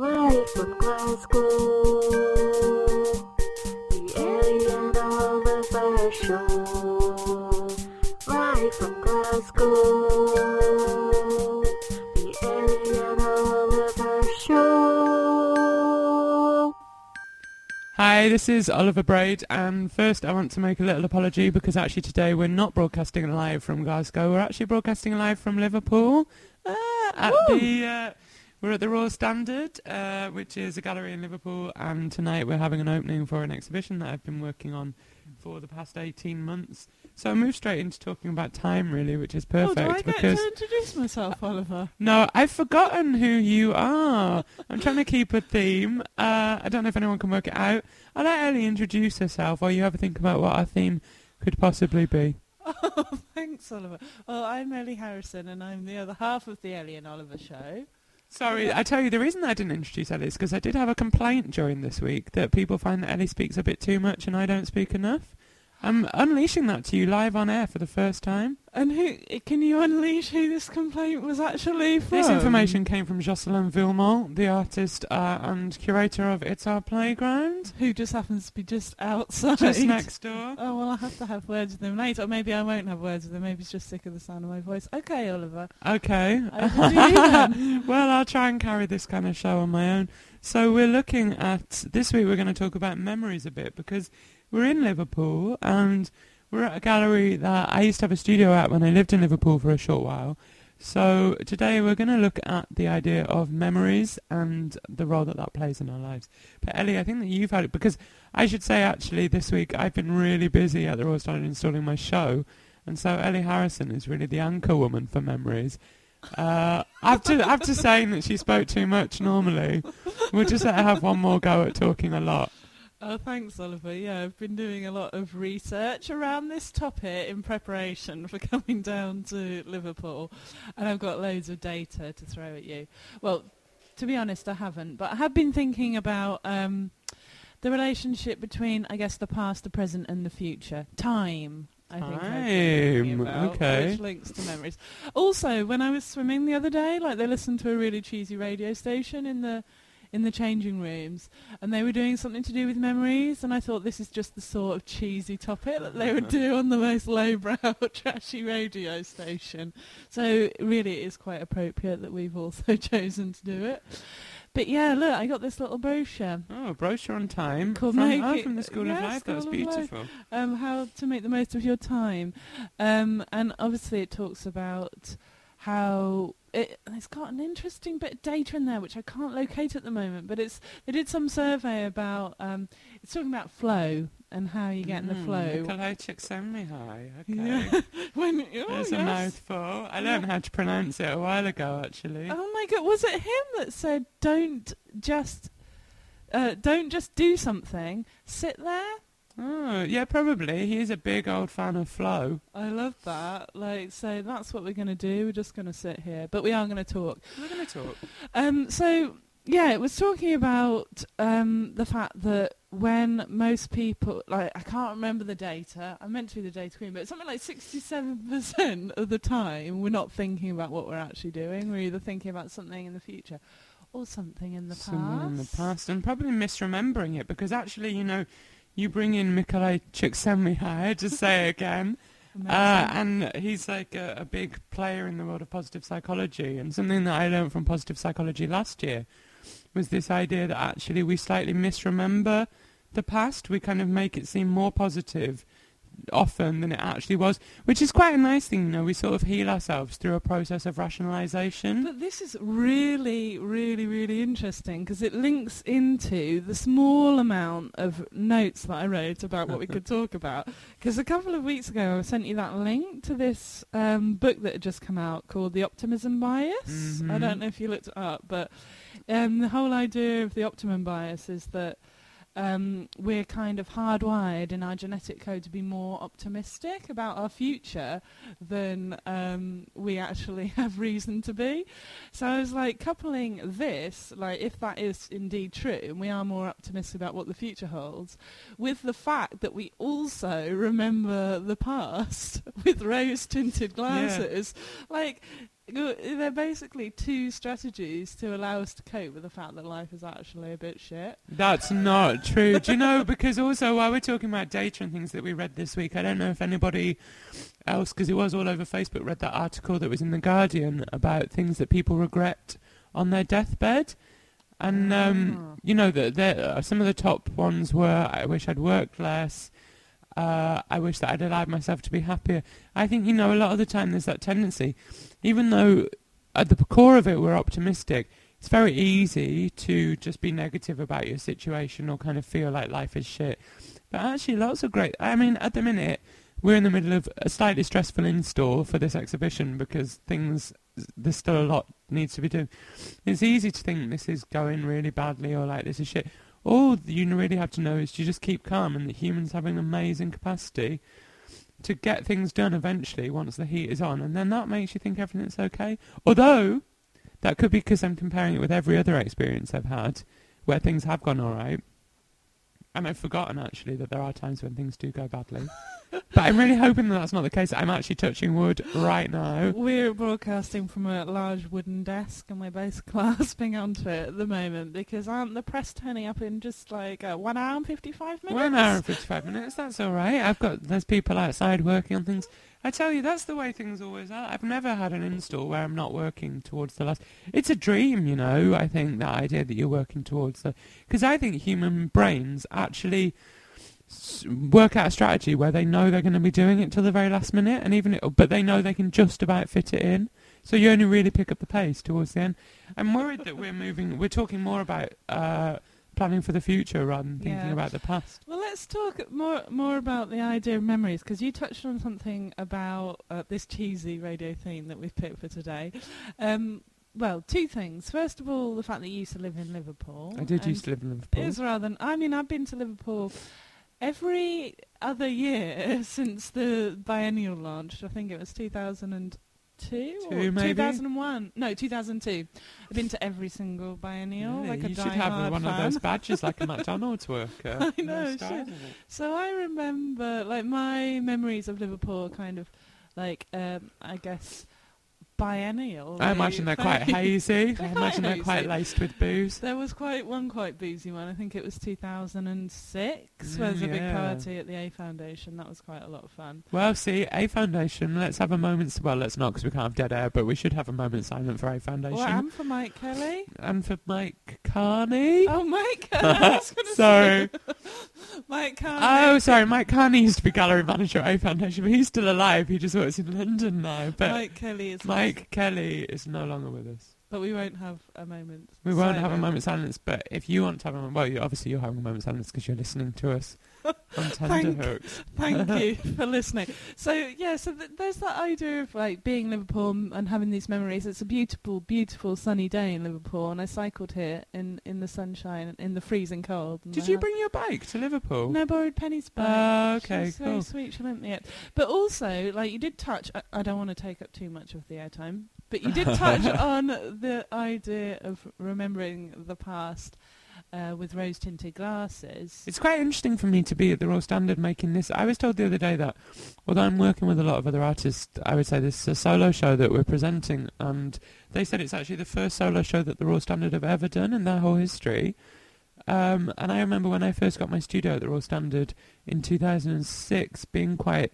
Live from Glasgow, the Ellie and Oliver Show. Live from Glasgow, the Ellie and Oliver Show. Hi, this is Oliver Braid, and first I want to make a little apology because actually today we're not broadcasting live from Glasgow. We're actually broadcasting live from Liverpool uh, at the uh, we're at the Royal Standard, uh, which is a gallery in Liverpool, and tonight we're having an opening for an exhibition that I've been working on for the past 18 months. So I move straight into talking about time, really, which is Oh, perfect do I get to introduce myself, Oliver? no, I've forgotten who you are. I'm trying to keep a theme. Uh, I don't know if anyone can work it out. I'll let Ellie introduce herself while you have a think about what our theme could possibly be. Oh, thanks, Oliver. Well, I'm Ellie Harrison, and I'm the other half of the Ellie and Oliver show. Sorry, I tell you, the reason I didn't introduce Ellie is because I did have a complaint during this week that people find that Ellie speaks a bit too much and I don't speak enough. I'm unleashing that to you live on air for the first time. And who can you unleash who this complaint was actually from? This information came from Jocelyn Villemont, the artist uh, and curator of It's Our Playground, Who just happens to be just outside. just next door. Oh well, I'll have to have words with him later, or maybe I won't have words with him. Maybe he's just sick of the sound of my voice. Okay, Oliver. Okay. Over to you then. well, I'll try and carry this kind of show on my own. So we're looking at this week. We're going to talk about memories a bit because we're in Liverpool and we're at a gallery that I used to have a studio at when I lived in Liverpool for a short while. So today we're going to look at the idea of memories and the role that that plays in our lives. But Ellie, I think that you've had it because I should say actually this week I've been really busy at the Royal Standard installing my show, and so Ellie Harrison is really the anchor woman for memories. Uh, after after saying that she spoke too much normally, we'll just let her have one more go at talking a lot. Oh, thanks, Oliver. Yeah, I've been doing a lot of research around this topic in preparation for coming down to Liverpool, and I've got loads of data to throw at you. Well, to be honest, I haven't, but I have been thinking about um, the relationship between, I guess, the past, the present, and the future. Time. I think I've been thinking Time, about, okay. which links to memories. Also, when I was swimming the other day, like they listened to a really cheesy radio station in the in the changing rooms, and they were doing something to do with memories, and I thought this is just the sort of cheesy topic that they would do on the most lowbrow, trashy radio station. So really, it is quite appropriate that we've also chosen to do it. But yeah, look, I got this little brochure. Oh, a brochure on time Called from, Make oh, It- from the School yeah, of Life. That was School of Life. beautiful. um, how to make the most of your time. Um, and obviously, it talks about how it, it's got an interesting bit of data in there which I can't locate at the moment. But it's they did some survey about um, it's talking about flow and how you get in the Mm, flow. Nikolai Csikszentmihalyi. Okay. Yeah. when oh, There's a mouthful. I learned how to pronounce it a while ago, actually. Oh my god, was it him that said don't just uh, don't just do something, sit there? Oh, yeah, probably. He's a big old fan of flow. I love that. Like, so that's what we're going to do. We're just going to sit here, but we are going to talk. We're going to talk. Um, so yeah, it was talking about um, the fact that when most people, like, I can't remember the data. I meant to be the data queen, but something like sixty-seven percent of the time, we're not thinking about what we're actually doing. We're either thinking about something in the future or something in the past. in the past, and probably misremembering it because actually, you know, you bring in Nikolai Csikszentmihalyi, just say again, uh, and he's like a, a big player in the world of positive psychology. And something that I learned from positive psychology last year was this idea that actually we slightly misremember the past. We kind of make it seem more positive often than it actually was, which is quite a nice thing. You know, we sort of heal ourselves through a process of rationalization. But this is really, really, really interesting because it links into the small amount of notes that I wrote about what we could talk about. Because a couple of weeks ago, I sent you that link to this um, book that had just come out called The Optimism Bias. I Mhm. don't know if you looked it up, but um, the whole idea of the optimum bias is that um, we're kind of hardwired in our genetic code to be more optimistic about our future than um, we actually have reason to be. So I was like coupling this, like if that is indeed true, and we are more optimistic about what the future holds, with the fact that we also remember the past with rose-tinted glasses, like they're basically two strategies to allow us to cope with the fact that life is actually a bit shit. That's not true. Do you know? Because also, while we're talking about data and things that we read this week, I don't know if anybody else, because it was all over Facebook, read that article that was in the Guardian about things that people regret on their deathbed. And um, Ah. you know that there- uh, some of the top ones were: I wish I'd worked less. Uh, I wish that I'd allowed myself to be happier. I think you know a lot of the time there's that tendency, even though at the core of it we're optimistic. It's very easy to just be negative about your situation or kind of feel like life is shit. But actually, lots of great. I mean, at the minute we're in the middle of a slightly stressful install for this exhibition because things there's still a lot needs to be done. It's easy to think this is going really badly or like this is shit. All you really have to know is to just keep calm and that humans have an amazing capacity to get things done eventually once the heat is on, and then that makes you think everything's okay. Although that could be because I'm comparing it with every other experience I've had where things have gone all right. And I've forgotten actually that there are times when things do go badly. but I'm really hoping that that's not the case. I'm actually touching wood right now. We're broadcasting from a large wooden desk and we're both clasping onto it at the moment because aren't the press turning up in just like uh, one hour and 55 minutes? One hour and 55 minutes, that's all right. I've got, there's people outside working on things. I tell you, that's the way things always are. I've never had an install where I'm not working towards the last. It's a dream, you know, I think, that idea that you're working towards the. Because I think human brains actually s- work out a strategy where they know they're going to be doing it till the very last minute, and even, it, but they know they can just about fit it in. So you only really pick up the pace towards the end. I'm worried that we're moving. We're talking more about uh, planning for the future rather than thinking Yeah. about the past. Well, let's talk more more about the idea of memories because you touched on something about uh, this cheesy radio theme that we've picked for today. Um, well, two things. First of all, the fact that you used to live in Liverpool. I did used to live in Liverpool. It's rather. than I mean, I've been to Liverpool every other year since the biennial launched. I think it was 2002 Two, or maybe? 2001. No, 2002. I've been to every single biennial. Really? Like a you should have one fan. of those badges like a McDonald's worker. I know, No should. style in it. So I remember, like, my memories of Liverpool kind of, like, um, I guess, biennial. I imagine they're quite hazy. I imagine they're quite laced with booze. There was quite one quite boozy one. I think it was 2006. where there was a big Mm, party at the A Foundation. That was quite a lot of fun. Well, see, A Foundation, let's have a moment. Well, let's not because we can't have dead air, but we should have a moment silent for A Foundation. Well, and for Mike Kelley. and for Mike Carney. Oh, Mike. I was gonna Sorry. Mike Carney. Oh, sorry, Mike Carney used to be gallery manager at A Foundation, but he's still alive. He just works in London now. But Mike Kelley is. Mike Kelley is no longer with us. But we won't have a moment. We won't have a moment silence, but if you want to have a moment, well, you, obviously you're having a moment silence because you're listening to us Thank-. Thank you for listening. So yeah, so th- there's that idea of like being Liverpool and having these memories. It's a beautiful, beautiful sunny day in Liverpool, and I cycled here in in the sunshine, in the freezing cold. Did you had- bring your bike to Liverpool? No, I borrowed Penny's bike. Oh, okay, She's cool. sweet. She lent me it. But also, like you did touch. I, I don't want to take up too much of the airtime, but you did touch on the idea of remembering the past uh, with rose-tinted glasses. It's quite interesting for me to be at the Royal Standard making this. I was told the other day that, although I'm working with a lot of other artists, I would say this is a solo show that we're presenting, and they said it's actually the first solo show that the Royal Standard have ever done in their whole history. Um, and I remember when I first got my studio at the Royal Standard in 2006, being quite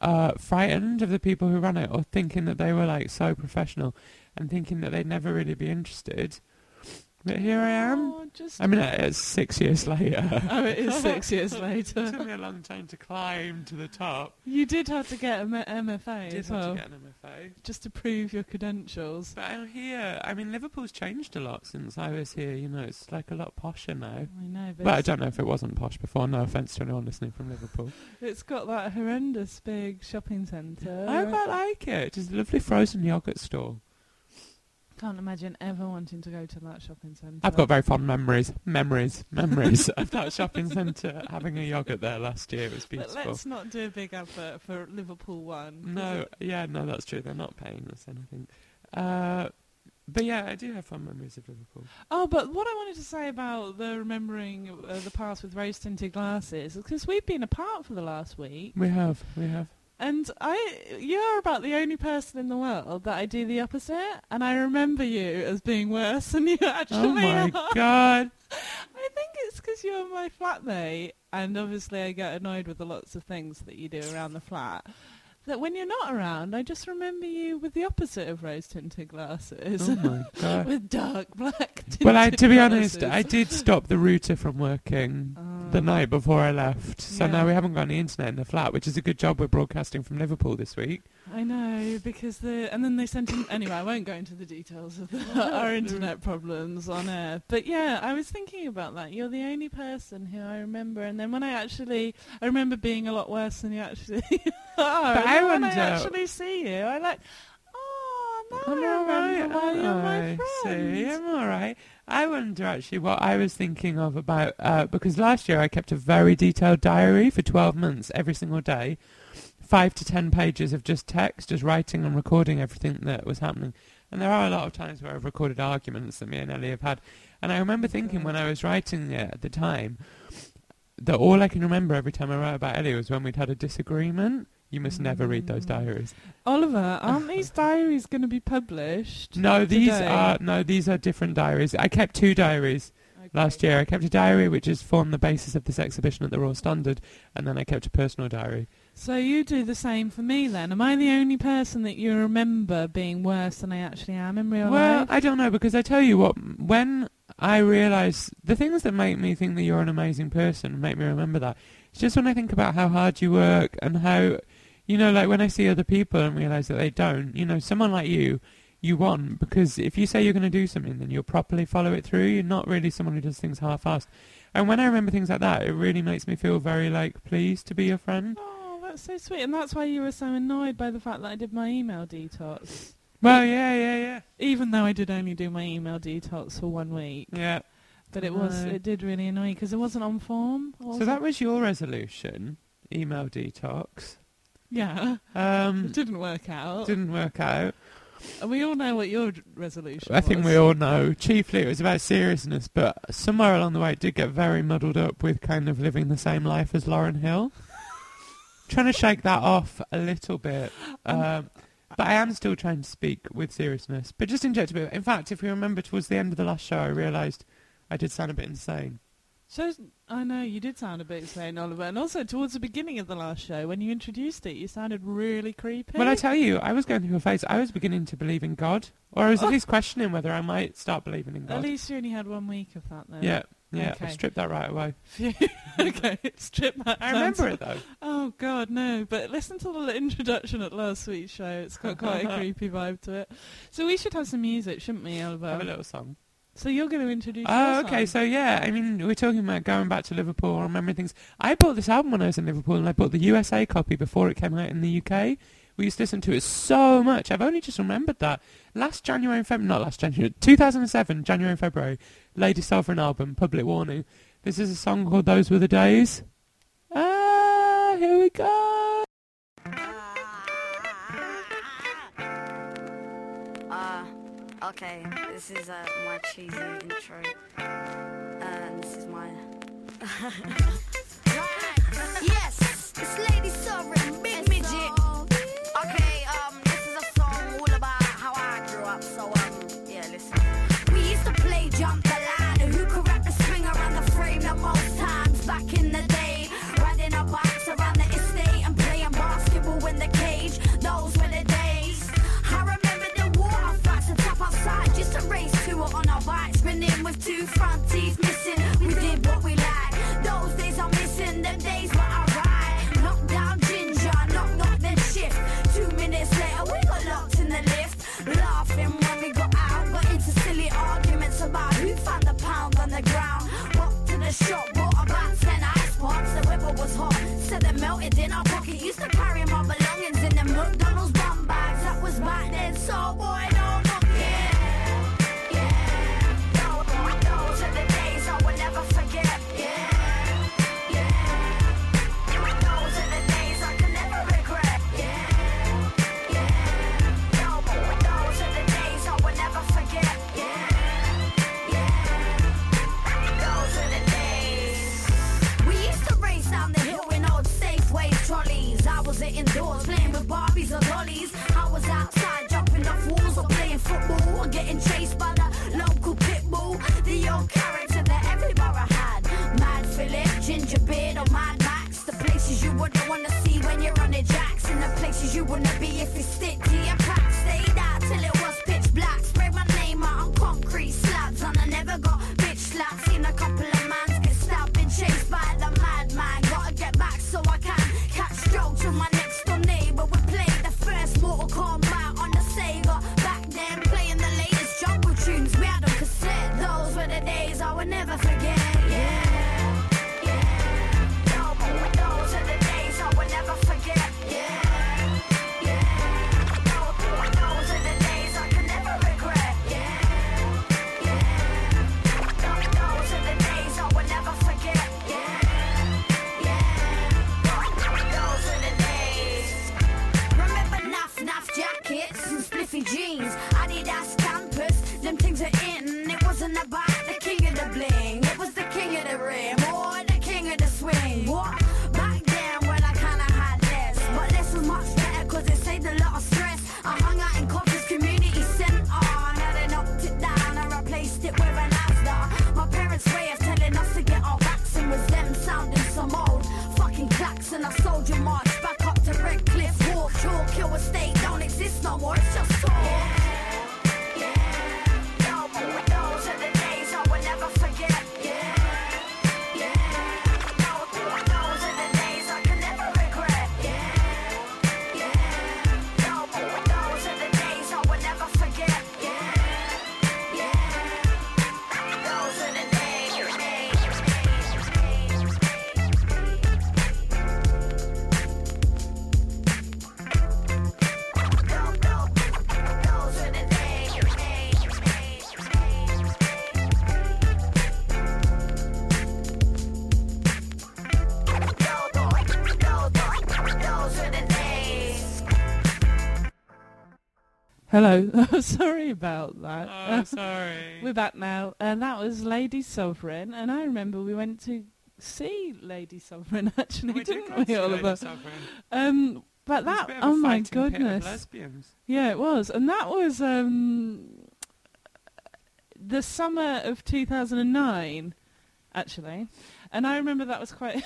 uh, frightened of the people who ran it, or thinking that they were like so professional, and thinking that they'd never really be interested. But here I am. Oh, just I mean, it's six years later. oh, it is six years later. It took me a long time to climb to the top. You did have to get an MFA I did as have well, to get an MFA. just to prove your credentials. But I'm here. I mean, Liverpool's changed a lot since I was here. You know, it's like a lot posher now. I know, but But I don't know if it wasn't posh before. No offence to anyone listening from Liverpool. it's got that horrendous big shopping centre. I quite like it. It's a lovely frozen yogurt store. Can't imagine ever wanting to go to that shopping centre. I've got very fond memories, memories, memories of that shopping centre having a yogurt there last year. It was But let's not do a big advert for Liverpool One. No, yeah, no, that's true. They're not paying us anything. Uh, but yeah, I do have fond memories of Liverpool. Oh, but what I wanted to say about the remembering uh, the past with rose tinted glasses, because we've been apart for the last week, We have, we have. And I, you're about the only person in the world that I do the opposite, and I remember you as being worse than you actually are. Oh my are. god. I think it's because you're my flatmate, and obviously I get annoyed with the lots of things that you do around the flat. That when you're not around, I just remember you with the opposite of rose-tinted glasses, Oh my god. with dark black. Well, I, to be honest. I did stop the router from working Oh. The night before I left. So Yeah. now we haven't got any internet in the flat, which is a good job we're broadcasting from Liverpool this week. I know because the and then they sent in anyway. I won't go into the details of the, our internet problems on air, but yeah, I was thinking about that. You're the only person who I remember, and then when I actually, I remember being a lot worse than you actually are. But I when I actually see you, I like, I'm alright. remember why you're my I friend. see. I'm alright. I wonder actually what I was thinking of about uh, because last year I kept a very detailed diary for 12 months every single day, five to ten pages of just text, just writing and recording everything that was happening. And there are a lot of times where I've recorded arguments that me and Ellie have had. And I remember thinking when I was writing it at the time that all I can remember every time I write about Ellie was when we'd had a disagreement. You must never read those diaries. Oliver, aren't these diaries going to be published? No, these today? are no, these are different diaries. I kept two diaries last year. I kept a diary which has formed the basis of this exhibition at the Royal Standard, and then I kept a personal diary. So you do the same for me then? Am I the only person that you remember being worse than I actually am in real well, life? I don't know because I tell you what, when I realise the things that make me think that you're an amazing person, make me remember that. It's just when I think about how hard you work and how, you know, like when I see other people and realise that they don't. You know, someone like you. You want because if you say you're going to do something, then you'll properly follow it through. You're not really someone who does things half-assed. And when I remember things like that, it really makes me feel very like pleased to be your friend. Oh, that's so sweet. And that's why you were so annoyed by the fact that I did my email detox. Well, yeah, yeah, yeah, Even though I did only do my email detox for one week. yeah. But it was it did really annoy because it wasn't on form. So that was your resolution, email detox. Yeah. Um, it didn't work out. didn't work out. And we all know what your resolution I think was. we all know. Chiefly, it was about seriousness, but somewhere along the way, it did get very muddled up with kind of living the same life as Lauryn Hill. trying to shake that off a little bit. Um, but I am still trying to speak with seriousness, but just inject a bit. In fact, if you remember, towards the end of the last show, I realised I did sound a bit insane. So I know you did sound a bit insane, Oliver, and also towards the beginning of the last show when you introduced it, you sounded really creepy. Well, I tell you, I was going through a phase. I was beginning to believe in God, or I was at oh. least questioning whether I might start believing in God. At least you only had one week of that, then. Yeah, yeah. Okay. I stripped that right away. okay, strip that. I remember it though. Oh God, no! But listen to the introduction at last week's show. It's got quite a creepy vibe to it. So we should have some music, shouldn't we, Oliver? Have a little song. So you're going to introduce. Oh, okay. So yeah, I mean, we're talking about going back to Liverpool, remembering things. I bought this album when I was in Liverpool, and I bought the USA copy before it came out in the UK. We used to listen to it so much. I've only just remembered that last January and February, not last January, 2007, January and February, Lady Sovereign album, Public Warning. This is a song called "Those Were the Days." Ah, here we go. Okay, this is uh, my cheesy intro. Uh, this is my. I Hello. Sorry about that. Oh, sorry. We're back now, and that was Lady Sovereign. And I remember we went to see Lady Sovereign actually, we did didn't go we, Oliver? Um, but It was a that, bit of a oh my fighting pit of goodness, yeah, it was, and that was um, the summer of 2009, actually. And I remember that was quite.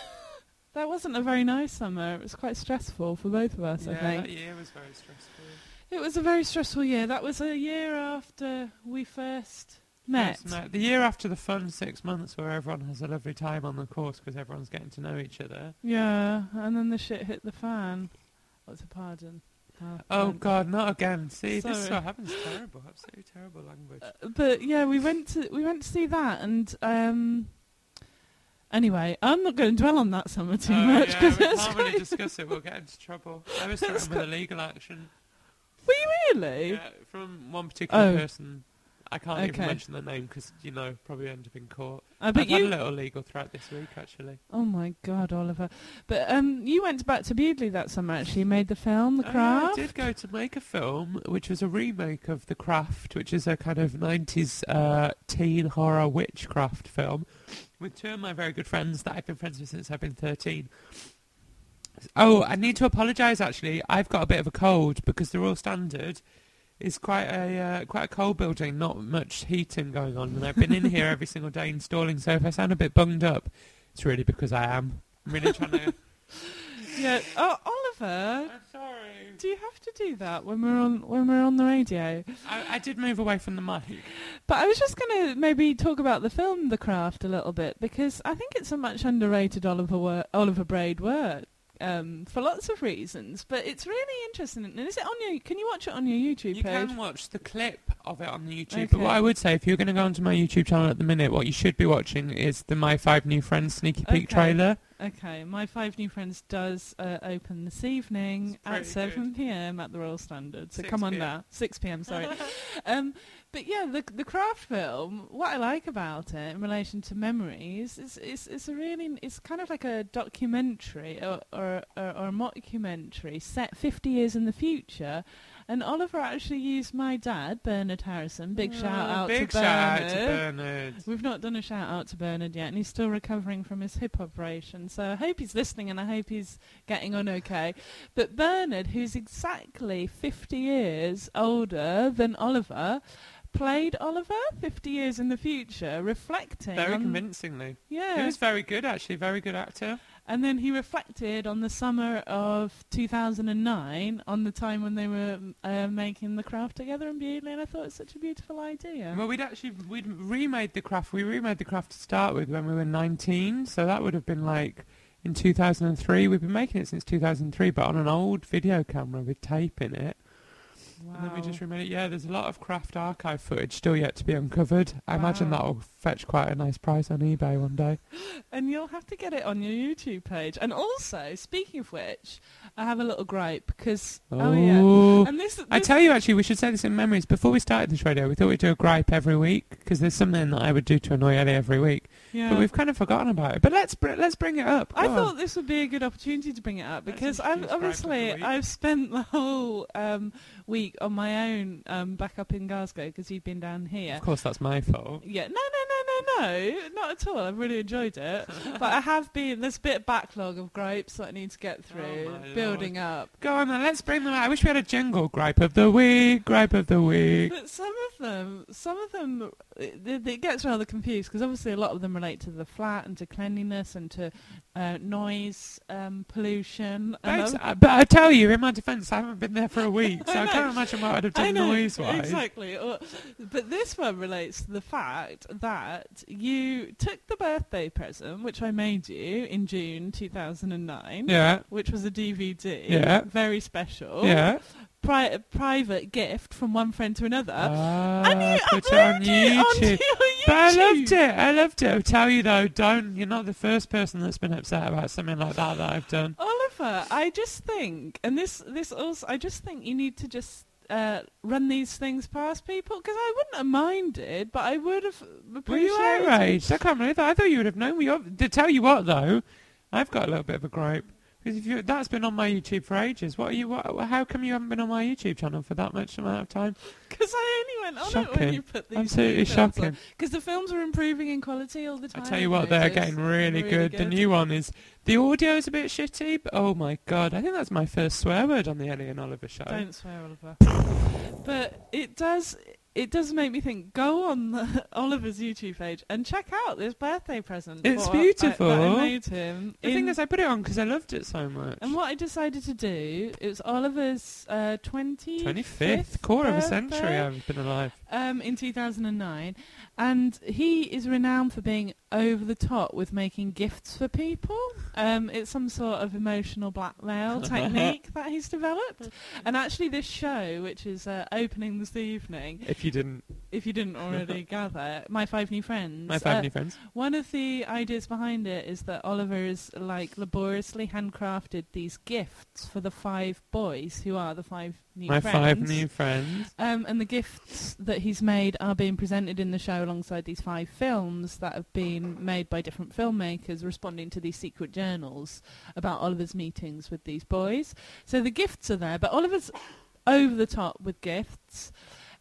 that wasn't a very nice summer. It was quite stressful for both of us. I Yeah, think that year was very stressful. It was a very stressful year. That was a year after we first met. The year after the fun six months where everyone has a lovely time on the course because everyone's getting to know each other. Yeah, and then the shit hit the fan. What's a pardon? Oh, Oh. God, not again! See, this is what happens. Terrible, absolutely terrible language. Uh, but yeah, we went to we went to see that, and um, anyway, I'm not going to dwell on that summer too oh, much yeah, because we it's can't really discuss it. We'll get into trouble. I was threatened with a legal action Were you really? yeah, from one particular Oh. person. I can't even mention the name because you know probably end up in court. I bet I've had a little legal threat this week actually. Oh my God, Oliver! But um, you went back to Bewdley that summer. Actually, you made the film, The Oh, Craft. I did go to make a film, which was a remake of The Craft, which is a kind of 90s uh, teen horror witchcraft film, with two of my very good friends that I've been friends with since I've been 13. Oh, I need to apologise. Actually, I've got a bit of a cold because the Royal Standard is quite a uh, quite a cold building, not much heating going on, and I've been in here every single day installing. So if I sound a bit bunged up, it's really because I am. I'm really trying to. Yeah. Oh, Oliver, I'm sorry. do you have to do that when we're on when we're on the radio? I, I did move away from the mic. But I was just going to maybe talk about the film The Craft a little bit because I think it's a much underrated Oliver wor- Oliver Braid work um, for lots of reasons. But it's really interesting. And is it on your? Can you watch it on your YouTube You page? can watch the clip of it on the YouTube, but what I would say, if you're going to go onto my YouTube channel at the minute, what you should be watching is the My Five New Friends sneaky peek Okay. trailer. Okay, my five new friends does uh, open this evening at seven good. p.m. at the Royal Standard. So come on now, six p.m. Sorry. um, but yeah, the the craft film. What I like about it in relation to memories is is it's a really it's kind of like a documentary or or, or, or a mockumentary set fifty years in the future. And Oliver actually used my dad, Bernard Harrison. Big mm, shout Oh, out big to shout Bernard. out to Bernard. We've not done a shout out to Bernard yet, and he's still recovering from his hip operation. So I hope he's listening, and I hope he's getting on okay. But Bernard, who's exactly 50 years older than Oliver, played Oliver 50 years in the future, reflecting. Very on- convincingly. Yeah. He was very good, actually. Very good actor. And then he reflected on the summer of 2009, on the time when they were uh, making the craft together in Bewdley, and I thought it was such a beautiful idea. Well, we'd actually we'd remade the craft. We remade the craft to start with when we were 19, so that would have been like in 2003. We've been making it since 2003, but on an old video camera with tape in it. And then we just remember. Yeah, there's a lot of craft archive footage still yet to be uncovered. I imagine that'll fetch quite a nice price on eBay one day. And you'll have to get it on your YouTube page. And also, speaking of which, I have a little gripe because oh, yeah, and this, I tell you, actually, we should say this in memories. Before we started this radio, we thought we'd do a gripe every week because there's something that I would do to annoy Ellie every week. Yeah. But we've kind of forgotten about it. But let's br- let's bring it up. I on. thought this would be a good opportunity to bring it up because I've, Gripe obviously I've spent the whole um, week on my own um, back up in Glasgow because you've been down here. Of course, that's my fault. Yeah, No no, no, no, no, no, not at all. I've really enjoyed it, but I have been. There's a bit of backlog of gripes that I need to get through, Oh building up. Go on then, let's bring them out. I wish we had a jingle. Gripe of the week, gripe of the week. But some of them, some of them, it, it gets rather confused because obviously a lot of them relate to the flat and to cleanliness and to uh, noise um, pollution. Uh, but I tell you, in my defence, I haven't been there for a week, so I I, can't imagine what I'd have done noise-wise. Exactly. Or- But this one relates to the fact that you took the birthday present, which I made you in June 2009. Yeah, Which was a DVD. Yeah. Very special. yeah. Pri- private gift from one friend to another. Ah, and you put it on uploaded it YouTube. But I loved it. I loved it. I'll tell you though, don't. You're not the first person that's been upset about something like that that I've done. Oliver, I just think, and this, this also, I just think you need to just uh, run these things past people because I wouldn't have minded, but I would have Were appreciated. you outraged? I can't believe that. I thought you would have known. We to tell you what though, I've got a little bit of a gripe because if you, that's been on my YouTube for ages. What are you? What, how come you haven't been on my YouTube channel for that much amount of time? Because I only went on it when you put these Absolutely shocking. Because the films are improving in quality all the time. I tell you what, they're getting really, Really good. The new one is the audio is a bit shitty, but oh my god, I think that's my first swear word on the Ellie and Oliver show. Don't swear, Oliver. but it does. It does make me think. Go on Oliver's YouTube page and check out this birthday present. It's what I- beautiful. that I made him. the thing is, I put it on because I loved it so much. and what I decided to do it was Oliver's uh, 20 Twenty fifth quarter of a century. I've been alive. um, in 2009, and he is renowned for being over the top with making gifts for people. Um, it's some sort of emotional blackmail technique that he's developed. And actually, this show, which is uh, opening this evening, If you didn't, if you didn't already gather, my five new friends. my five uh, new friends. One of the ideas behind it is that Oliver's like laboriously handcrafted these gifts for the five boys who are the five new My friends. five new friends. Um, and the gifts that he's made are being presented in the show alongside these five films that have been made by different filmmakers responding to these secret journals about Oliver's meetings with these boys. So the gifts are there, but Oliver's over the top with gifts.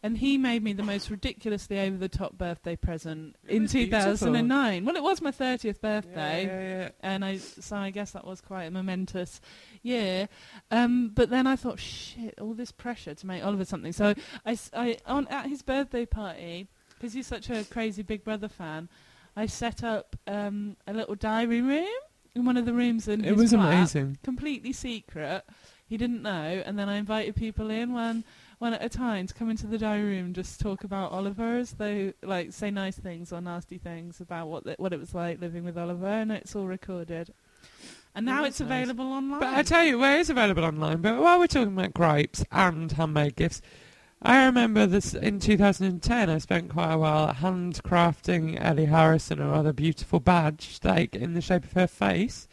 And he made me the most ridiculously over the top birthday present It in was beautiful. 2009. Well, it was my 30th birthday yeah, yeah. and I so I guess that was quite a momentous year. Um, but then I thought, shit, all this pressure to make Oliver something. So I, I on at his birthday party because he's such a crazy Big Brother fan. I set up um, a little diary room in one of the rooms in It was flat, amazing. completely secret. He didn't know, and then I invited people in one one at a time to come into the diary room and just talk about Oliver as they like say nice things or nasty things about what the, what it was like living with Oliver, and it's all recorded. And now That's it's nice. available online. But I tell you, well, it is available online. But while we're talking about gripes and handmade gifts, I remember this in 2010. I spent quite a while handcrafting Ellie Harrison a rather beautiful badge, like in the shape of her face.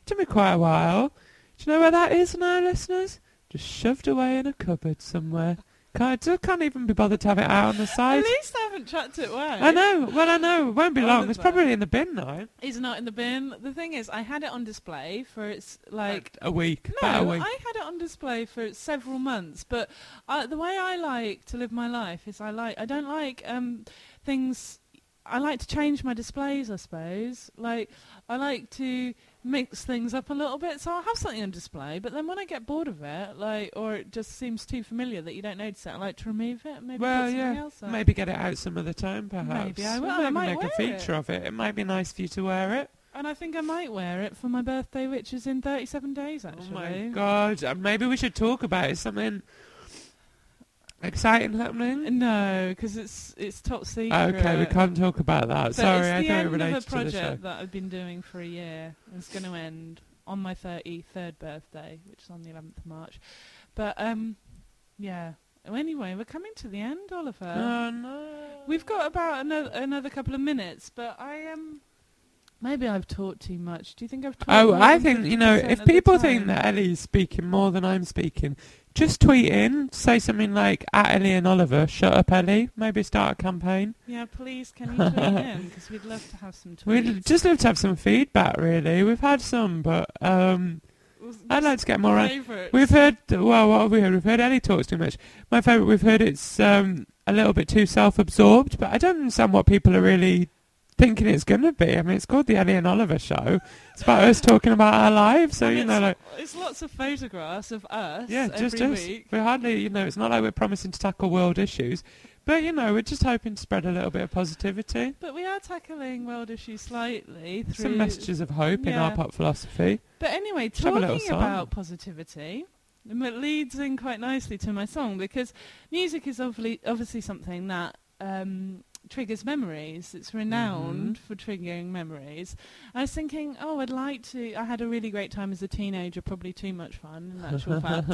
It took me quite a while. Do you know where that is now, listeners? Just shoved away in a cupboard somewhere. Can't, I can't even be bothered to have it out on the side. At least I haven't chucked it away. I know. Well, I know. It won't be long. It's probably in the bin now. It's not in the bin. The thing is, I had it on display for its like a week. No, a week. I had it on display for several months. But uh, the way I like to live my life is I like I don't like um, things I like to change my displays, I suppose. Like I like to mix things up a little bit, so I'll have something on display. But then when I get bored of it, like or it just seems too familiar that you don't notice it, I like to remove it. Maybe well, put something yeah. else. Maybe get it out some other time, perhaps. Maybe I will. I Maybe might make a feature it. of it. It might be nice for you to wear it. And I think I might wear it for my birthday, which is in 37 days, actually. Oh my god! Uh, maybe we should talk about it. Something exciting happening. No, because it's it's top secret. Okay, we can't talk about that. But Sorry, it's I the thought it end of related a to the show. project that I've been doing for a year. It's going to end on my 33rd birthday, which is on the 11th of March. But um, yeah. Anyway, we're coming to the end, Oliver. Oh no! We've got about another another couple of minutes, but I Um, maybe I've talked too much. Do you think I've talked? Oh, I think you know if people think that Ellie's speaking more than I'm speaking, just tweet in, say something like at Ellie and Oliver, shut up Ellie. Maybe start a campaign. Yeah, please, can you tweet in? Because we'd love to have some tweets. We'd just love to have some feedback. Really, we've had some, but um, I'd like to get more. Favourites. We've heard well, what have we heard? We've heard Ellie talks too much. My favourite, we've heard it's um, a little bit too self-absorbed, but I don't understand what people are really thinking it's going to be. I mean, it's called the Ellie and Oliver Show. It's about us talking about our lives, so And you know, like. it's lots of photographs of us Yeah, just us. week. We're hardly, you know, it's not like we're promising to tackle world issues, but you know, we're just hoping to spread a little bit of positivity, But we are tackling world issues slightly through. some messages of hope in our pop philosophy. But anyway, Should have a little talking about positivity, it leads in quite nicely to my song because music is obviously obviously something that um, triggers memories. It's renowned Mm-hmm. for triggering memories. I was thinking, oh, I'd like to. I had a really great time as a teenager, probably too much fun in actual fact.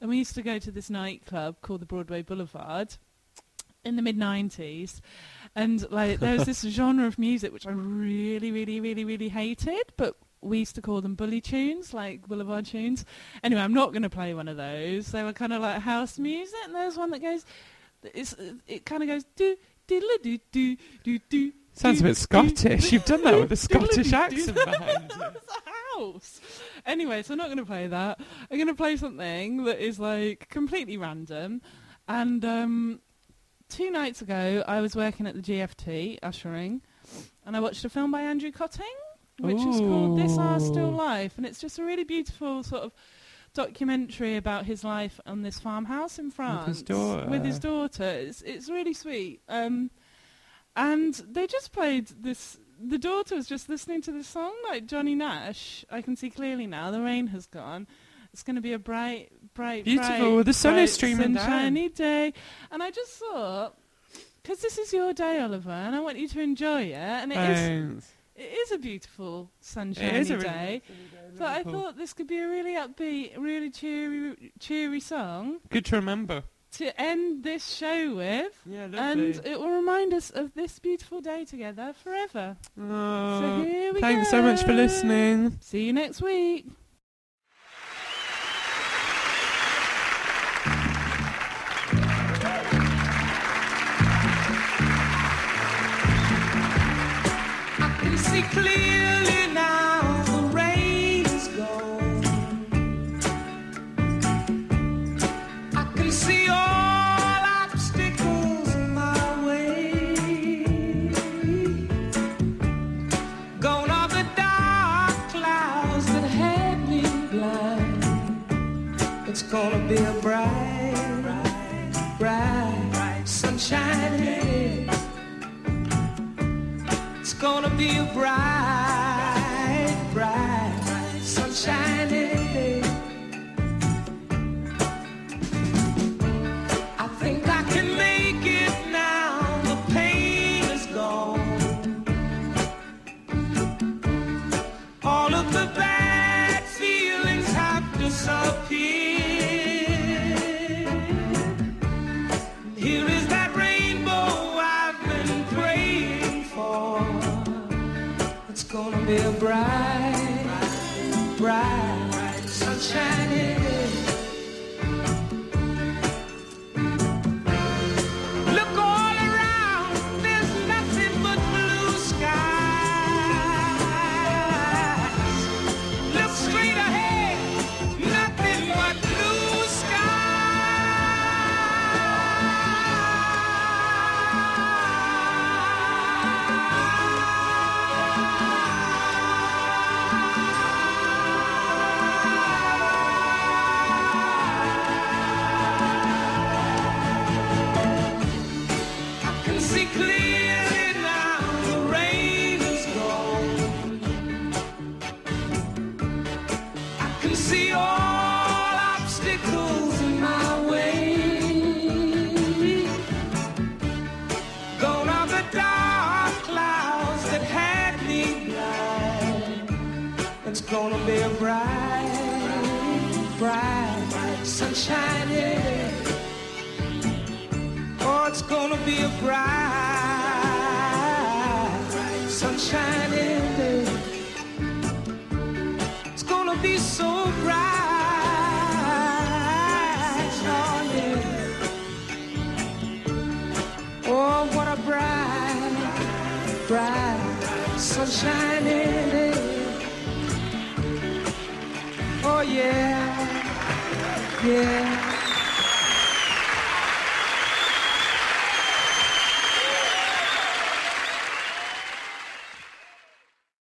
And we used to go to this nightclub called the Broadway Boulevard in the mid 90s. And like there was this genre of music which I really, really, really, really hated, but we used to call them bully tunes, like boulevard tunes. Anyway, I'm not going to play one of those. They were kind of like house music, and there's one that goes, it's, it kind of goes do Sounds a bit Scottish. You've done that with a Scottish accent behind you. House. Anyway, so I'm not going to play that. I'm going to play something that is like completely random. And um, two nights ago, I was working at the GFT ushering, and I watched a film by Andrew Kötting, which is called This Our Still Life, and it's just a really beautiful sort of documentary about his life on this farmhouse in France his daughter. with his daughter. It's it's really sweet. Um, and they just played this. The daughter was just listening to this song, like Johnny Nash. I can see clearly now. The rain has gone. It's going to be a bright, bright, Beautiful. bright, The sun is bright, streaming down. sunshiny day. And I just thought, because this is your day, Oliver, and I want you to enjoy it. And it is, Thanks. It is a beautiful sunshiny a really day. So I thought this could be a really upbeat, really cheery, cheery song Good to remember. to end this show with. Yeah, And it will remind us of this beautiful day together forever. Oh, so here we go. thanks go. so much for listening. See you next week. Can have see all obstacles in my way. Gone are the dark clouds that had me blind. It's gonna be a bright, bright, sunshine. Yeah. Oh, it's gonna be a bright, bright sunshine. Yeah. Be so bright, oh yeah. Oh, what a bright, bright. Oh yeah, yeah.